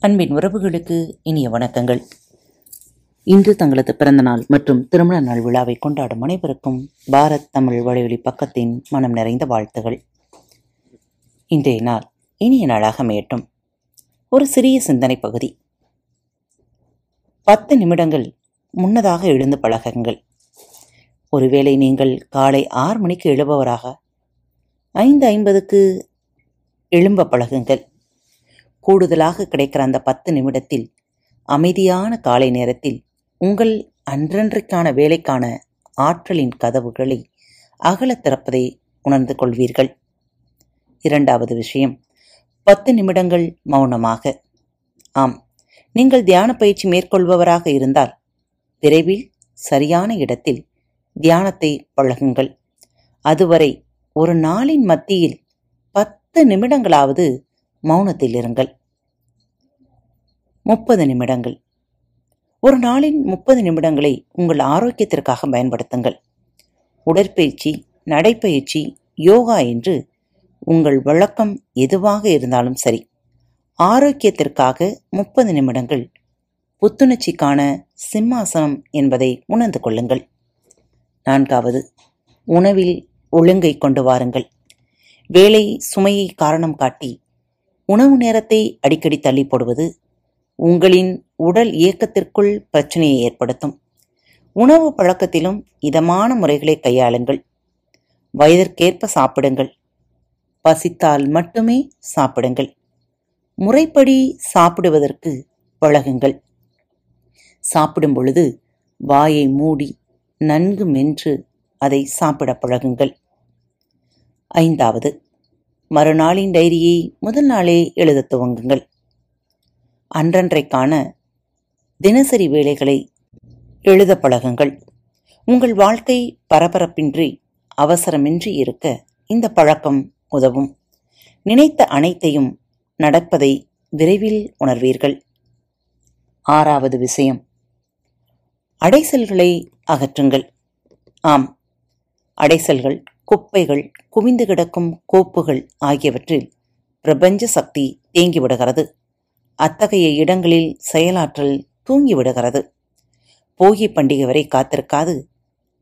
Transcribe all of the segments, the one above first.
அன்பின் உறவுகளுக்கு இனிய வணக்கங்கள். இன்று தங்களது பிறந்தநாள் மற்றும் திருமண நாள் விழாவை கொண்டாடும் அனைவருக்கும் பாரத் தமிழ் வலையொலி பக்கத்தின் மனம் நிறைந்த வாழ்த்துகள். இன்றைய நாள் இனிய நாளாக அமையட்டும். ஒரு சிறிய சிந்தனை பகுதி. பத்து நிமிடங்கள் முன்னதாக எழுந்து பழகுங்கள். ஒருவேளை நீங்கள் காலை ஆறு மணிக்கு எழுபவராக ஐந்து ஐம்பதுக்கு எழும்ப பழகுங்கள். கூடுதலாக கிடைக்கிற அந்த பத்து நிமிடத்தில் அமைதியான காலை நேரத்தில் உங்கள் அன்றன்றைக்கான வேலைக்கான ஆற்றலின் கதவுகளை அகலத் திறப்பதை உணர்ந்து கொள்வீர்கள். இரண்டாவது விஷயம் பத்து நிமிடங்கள் மௌனமாக. ஆம் நீங்கள் தியான பயிற்சி மேற்கொள்பவராக இருந்தால் விரைவில் சரியான இடத்தில் தியானத்தை பழகுங்கள். அதுவரை ஒரு நாளின் மத்தியில் பத்து நிமிடங்களாவது மௌனத்தில் இருங்கள். முப்பது நிமிடங்கள். ஒரு நாளின் முப்பது நிமிடங்களை உங்கள் ஆரோக்கியத்திற்காக பயன்படுத்துங்கள். உடற்பயிற்சி நடைப்பயிற்சி யோகா என்று உங்கள் வழக்கம் எதுவாக இருந்தாலும் சரி. ஆரோக்கியத்திற்காக முப்பது நிமிடங்கள். புத்துணர்ச்சிக்கான சிம்மாசனம் என்பதை உணர்ந்து கொள்ளுங்கள். நான்காவது உணவில் ஒழுங்கை கொண்டு வாருங்கள். வேலை சுமையை காரணம் காட்டி உணவு நேரத்தை அடிக்கடி தள்ளி போடுவது உங்களின் உடல் இயக்கத்திற்குள் பிரச்சனையை ஏற்படுத்தும். உணவு பழக்கத்திலும் இதமான முறைகளை கையாளுங்கள். வயதிற்கேற்ப சாப்பிடுங்கள். பசித்தால் மட்டுமே சாப்பிடுங்கள். முறைப்படி சாப்பிடுவதற்கு பழகுங்கள். சாப்பிடும் பொழுது வாயை மூடி நன்கு மென்று அதை சாப்பிட பழகுங்கள். ஐந்தாவது மறுநாளின் டைரியை முதல் நாளே எழுதத் துவங்குங்கள். அன்றன்றைக்கான தினசரி வேலைகளை எழுத பழகுங்கள். உங்கள் வாழ்க்கை பரபரப்பின்றி அவசரமின்றி இருக்க இந்த பழக்கம் உதவும். நினைத்த அனைத்தையும் நடப்பதை விரைவில் உணர்வீர்கள். ஆறாவது விஷயம். அடைசல்களை அகற்றுங்கள். ஆம் அடைசல்கள் குப்பைகள் குவிந்து கிடக்கும் கோப்புகள் ஆகியவற்றில் பிரபஞ்ச சக்தி தேங்கிவிடுகிறது. அத்தகைய இடங்களில் செயலாற்றல் தூங்கிவிடுகிறது. போகி பண்டிகை வரை காத்திருக்காது.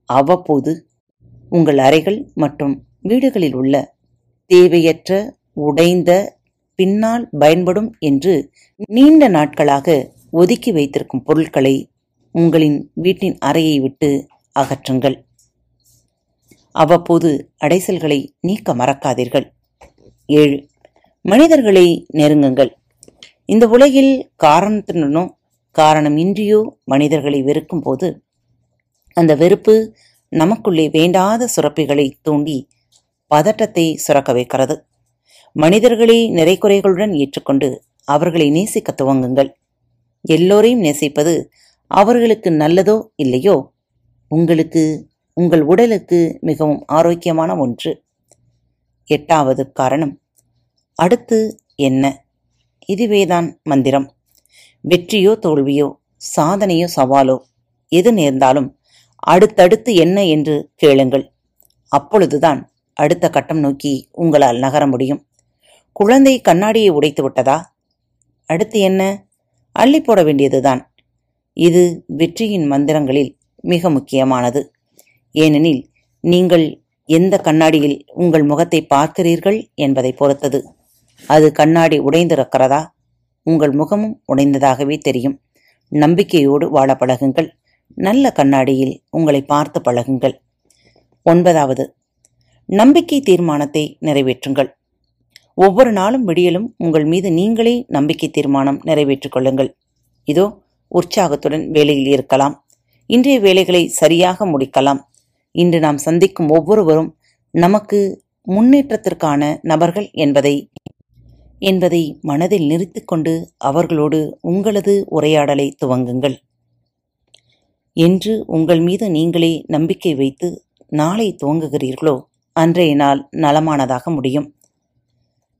அவ்வப்போது உங்கள் அறைகள் மற்றும் வீடுகளில் உள்ள தேவையற்ற உடைந்த பின்னால் பயன்படும் என்று நீண்ட நாட்களாக ஒதுக்கி வைத்திருக்கும் பொருட்களை உங்களின் வீட்டின் அறையை விட்டு அகற்றுங்கள். அவ்வப்போது அடைசல்களை நீக்க மறக்காதீர்கள். ஏழு மனிதர்களை நெருங்குங்கள். இந்த உலகில் காரணத்துடனோ காரணம் இன்றியோ மனிதர்களை வெறுக்கும் போது அந்த வெறுப்பு நமக்குள்ளே வேண்டாத சுரப்பிகளை தூண்டி பதட்டத்தை சுரக்க வைக்கிறது. மனிதர்களை நிறைக்குறைகளுடன் ஏற்றுக்கொண்டு அவர்களை நேசிக்க துவங்குங்கள். எல்லோரையும் நேசிப்பது அவர்களுக்கு நல்லதோ இல்லையோ உங்களுக்கு உங்கள் உடலுக்கு மிகவும் ஆரோக்கியமான ஒன்று. எட்டாவது காரணம். அடுத்து என்ன? இதுவேதான் மந்திரம். வெற்றியோ தோல்வியோ சாதனையோ சவாலோ எது நேர்ந்தாலும் அடுத்தடுத்து என்ன என்று கேளுங்கள். அப்பொழுதுதான் அடுத்த கட்டம் நோக்கி உங்களால் நகர முடியும். குழந்தை கண்ணாடியை உடைத்து விட்டதா? அடுத்து என்ன? அள்ளி போட வேண்டியதுதான். இது வெற்றியின் மந்திரங்களில் மிக முக்கியமானது. ஏனெனில் நீங்கள் எந்த கண்ணாடியில் உங்கள் முகத்தை பார்க்கிறீர்கள் என்பதை பொறுத்தது. அது கண்ணாடி உடைந்திருக்கிறதா? உங்கள் முகமும் உடைந்ததாகவே தெரியும். நம்பிக்கையோடு வாழ பழகுங்கள். நல்ல கண்ணாடியில் உங்களை பார்த்து பழகுங்கள். ஒன்பதாவது நம்பிக்கை தீர்மானத்தை நிறைவேற்றுங்கள். ஒவ்வொரு நாளும் விடியலும் உங்கள் மீது நீங்களே நம்பிக்கை தீர்மானம் நிறைவேற்றிக் கொள்ளுங்கள். இதோ உற்சாகத்துடன் வேலையில் இருக்கலாம். இன்றைய வேலைகளை சரியாக முடிக்கலாம். இன்று நாம் சந்திக்கும் ஒவ்வொருவரும் நமக்கு முன்னேற்றத்திற்கான நபர்கள் என்பதை என்பதை மனதில் நிறுத்திக்கொண்டு அவர்களோடு உங்களது உரையாடலை துவங்குங்கள். என்று உங்கள் மீது நீங்களே நம்பிக்கை வைத்து நாளை துவங்குகிறீர்களோ அன்றைய நாள் நலமானதாக முடியும்.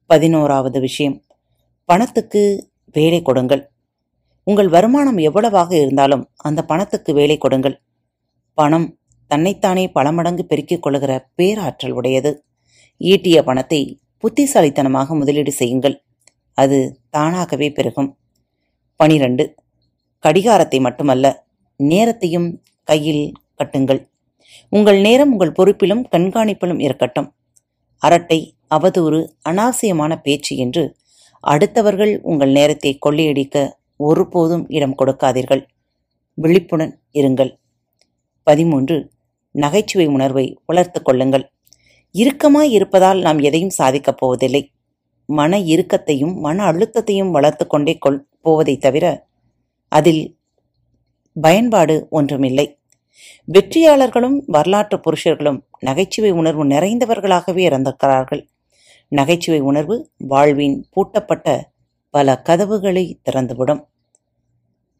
பதினோராவது விஷயம். பணத்துக்கு வேலை கொடுங்கள். உங்கள் வருமானம் எவ்வளவாக இருந்தாலும் அந்த பணத்துக்கு வேலை கொடுங்கள். பணம் தன்னைத்தானே பல மடங்கு பெருக்கிக் கொள்கிற பேராற்றல் உடையது. ஈட்டிய பணத்தை புத்திசாலித்தனமாக முதலீடு செய்யுங்கள். அது தானாகவே பெருகும். பனிரெண்டு. கடிகாரத்தை மட்டுமல்ல நேரத்தையும் கையில் கட்டுங்கள். உங்கள் நேரம் உங்கள் பொறுப்பிலும் கண்காணிப்பிலும் இருக்கட்டும். அரட்டை அவதூறு அனாவசியமான பேச்சு என்று அடுத்தவர்கள் உங்கள் நேரத்தை கொள்ளையடிக்க ஒருபோதும் இடம் கொடுக்காதீர்கள். விழிப்புடன் இருங்கள். பதிமூன்று. நகைச்சுவை உணர்வை வளர்த்து கொள்ளுங்கள். இறுக்கமாய் இருப்பதால் நாம் எதையும் சாதிக்கப் போவதில்லை. மன இறுக்கத்தையும் மன அழுத்தத்தையும் வளர்த்து கொண்டே கொள் போவதைத் தவிர அதில் பயன்பாடு ஒன்றுமில்லை. வெற்றியாளர்களும் வரலாற்று புருஷர்களும் நகைச்சுவை உணர்வு நிறைந்தவர்களாகவே இறந்திருக்கிறார்கள். நகைச்சுவை உணர்வு வாழ்வின் பூட்டப்பட்ட பல கதவுகளை திறந்துவிடும்.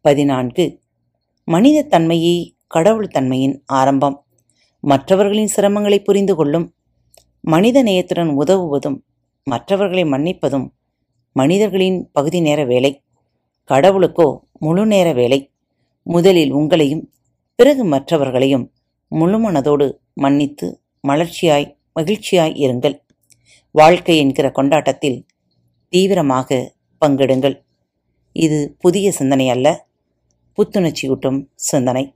பதினான்கு. மனித தன்மையை கடவுள் தன்மையின் ஆரம்பம். மற்றவர்களின் சிரமங்களை புரிந்து கொள்ளும் மனித நேயத்துடன் உதவுவதும் மற்றவர்களை மன்னிப்பதும் மனிதர்களின் பகுதி நேர வேலை. கடவுளுக்கோ முழு நேர வேலை. முதலில் உங்களையும் பிறகு மற்றவர்களையும் முழுமனதோடு மன்னித்து மலர்ச்சியாய் மகிழ்ச்சியாய் இருங்கள். வாழ்க்கை என்கிற கொண்டாட்டத்தில் தீவிரமாக பங்கிடுங்கள். இது புதிய சிந்தனை அல்ல புத்துணர்ச்சியூட்டும் சிந்தனை.